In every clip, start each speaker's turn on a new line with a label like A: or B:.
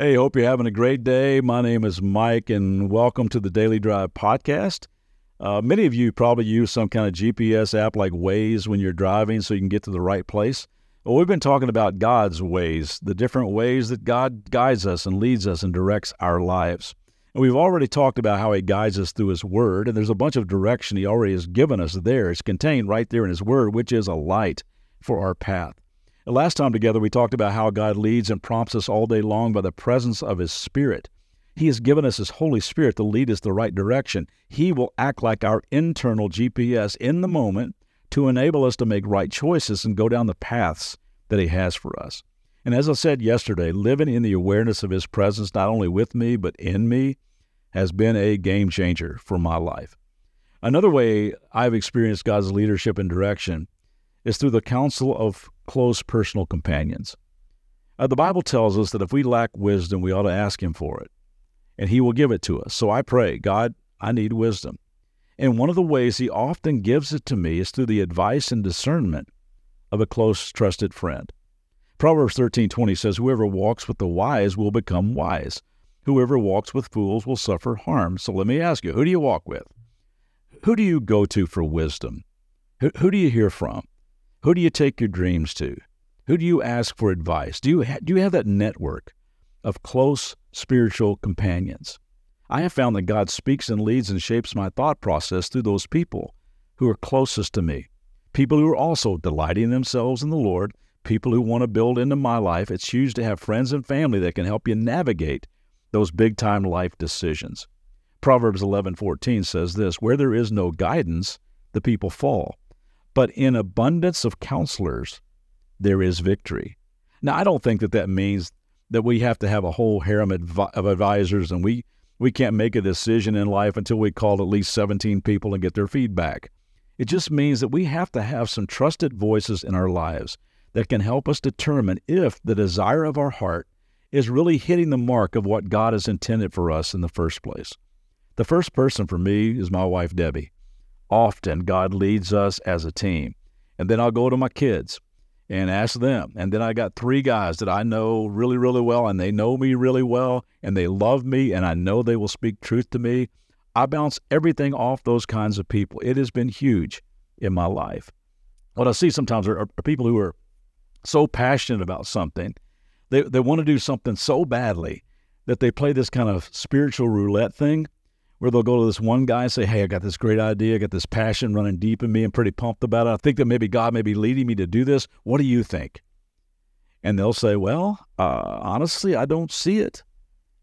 A: Hey, hope you're having a great day. My name is Mike, and welcome to the Daily Drive podcast. Uh, many of you probably use some kind of GPS app like Waze when you're driving so you can get to the right place. Well, we've been talking about God's ways, the different ways that God guides us and leads us and directs our lives. And we've already talked about how He guides us through His Word, and there's a bunch of direction He already has given us there. It's contained right there in His Word, which is a light for our path. The last time together, we talked about how God leads and prompts us all day long by the presence of His Spirit. He has given us His Holy Spirit to lead us the right direction. He will act like our internal GPS in the moment to enable us to make right choices and go down the paths that He has for us. And as I said yesterday, living in the awareness of His presence, not only with me, but in me, has been a game changer for my life. Another way I've experienced God's leadership and direction is through the counsel of close personal companions. Uh, the Bible tells us that if we lack wisdom, we ought to ask Him for it, and He will give it to us. So I pray, God, I need wisdom. And one of the ways He often gives it to me is through the advice and discernment of a close, trusted friend. Proverbs 13:20 says, "Whoever walks with the wise will become wise. Whoever walks with fools will suffer harm." So let me ask you, who do you walk with? Who do you go to for wisdom? Who, who do you hear from? Who do you take your dreams to? Who do you ask for advice? Do you, ha- do you have that network of close spiritual companions? I have found that God speaks and leads and shapes my thought process through those people who are closest to me. People who are also delighting themselves in the Lord, people who want to build into my life. It's huge to have friends and family that can help you navigate those big time life decisions. Proverbs 11:14 says this, where there is no guidance, the people fall but in abundance of counselors, there is victory. Now, I don't think that that means that we have to have a whole harem of advisors and we, we can't make a decision in life until we call at least 17 people and get their feedback. It just means that we have to have some trusted voices in our lives that can help us determine if the desire of our heart is really hitting the mark of what God has intended for us in the first place. The first person for me is my wife, Debbie often God leads us as a team. And then I'll go to my kids and ask them. And then I got three guys that I know really, really well, and they know me really well, and they love me, and I know they will speak truth to me. I bounce everything off those kinds of people. It has been huge in my life. What I see sometimes are, are people who are so passionate about something, they, they want to do something so badly that they play this kind of spiritual roulette thing where they'll go to this one guy and say, Hey, I got this great idea, I got this passion running deep in me, I'm pretty pumped about it. I think that maybe God may be leading me to do this. What do you think? And they'll say, Well, uh, honestly, I don't see it.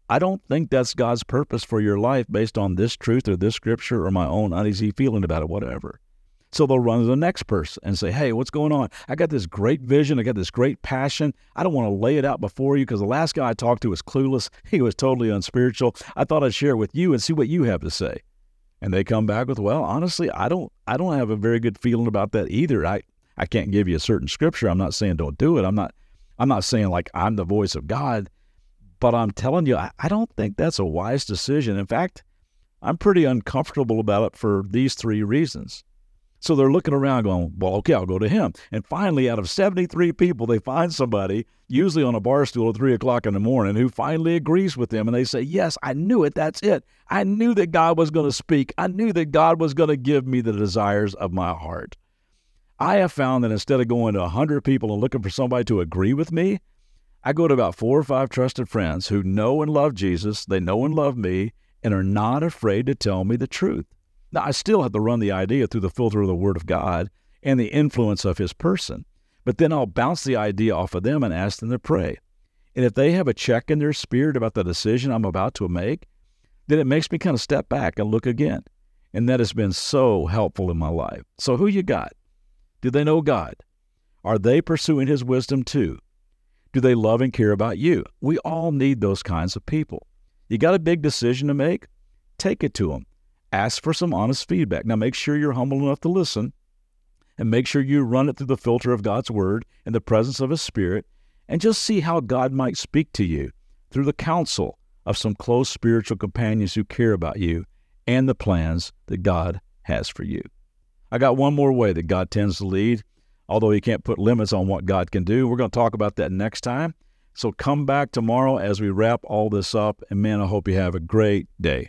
A: I don't think that's God's purpose for your life based on this truth or this scripture or my own uneasy feeling about it, whatever. So they'll run to the next person and say, Hey, what's going on? I got this great vision. I got this great passion. I don't want to lay it out before you because the last guy I talked to was clueless. He was totally unspiritual. I thought I'd share it with you and see what you have to say. And they come back with, Well, honestly, I don't I don't have a very good feeling about that either. I, I can't give you a certain scripture. I'm not saying don't do it. I'm not I'm not saying like I'm the voice of God, but I'm telling you, I, I don't think that's a wise decision. In fact, I'm pretty uncomfortable about it for these three reasons. So they're looking around going, well, okay, I'll go to him. And finally, out of 73 people, they find somebody, usually on a bar stool at 3 o'clock in the morning, who finally agrees with them. And they say, yes, I knew it. That's it. I knew that God was going to speak. I knew that God was going to give me the desires of my heart. I have found that instead of going to 100 people and looking for somebody to agree with me, I go to about four or five trusted friends who know and love Jesus, they know and love me, and are not afraid to tell me the truth. Now, I still have to run the idea through the filter of the Word of God and the influence of His person, but then I'll bounce the idea off of them and ask them to pray. And if they have a check in their spirit about the decision I'm about to make, then it makes me kind of step back and look again. And that has been so helpful in my life. So, who you got? Do they know God? Are they pursuing His wisdom too? Do they love and care about you? We all need those kinds of people. You got a big decision to make? Take it to them. Ask for some honest feedback. Now, make sure you're humble enough to listen and make sure you run it through the filter of God's Word in the presence of His Spirit and just see how God might speak to you through the counsel of some close spiritual companions who care about you and the plans that God has for you. I got one more way that God tends to lead, although He can't put limits on what God can do. We're going to talk about that next time. So come back tomorrow as we wrap all this up. And man, I hope you have a great day.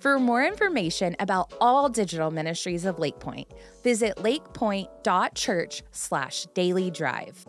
B: For more information about all digital ministries of Lakepointe, visit lakepointe.church/daily drive.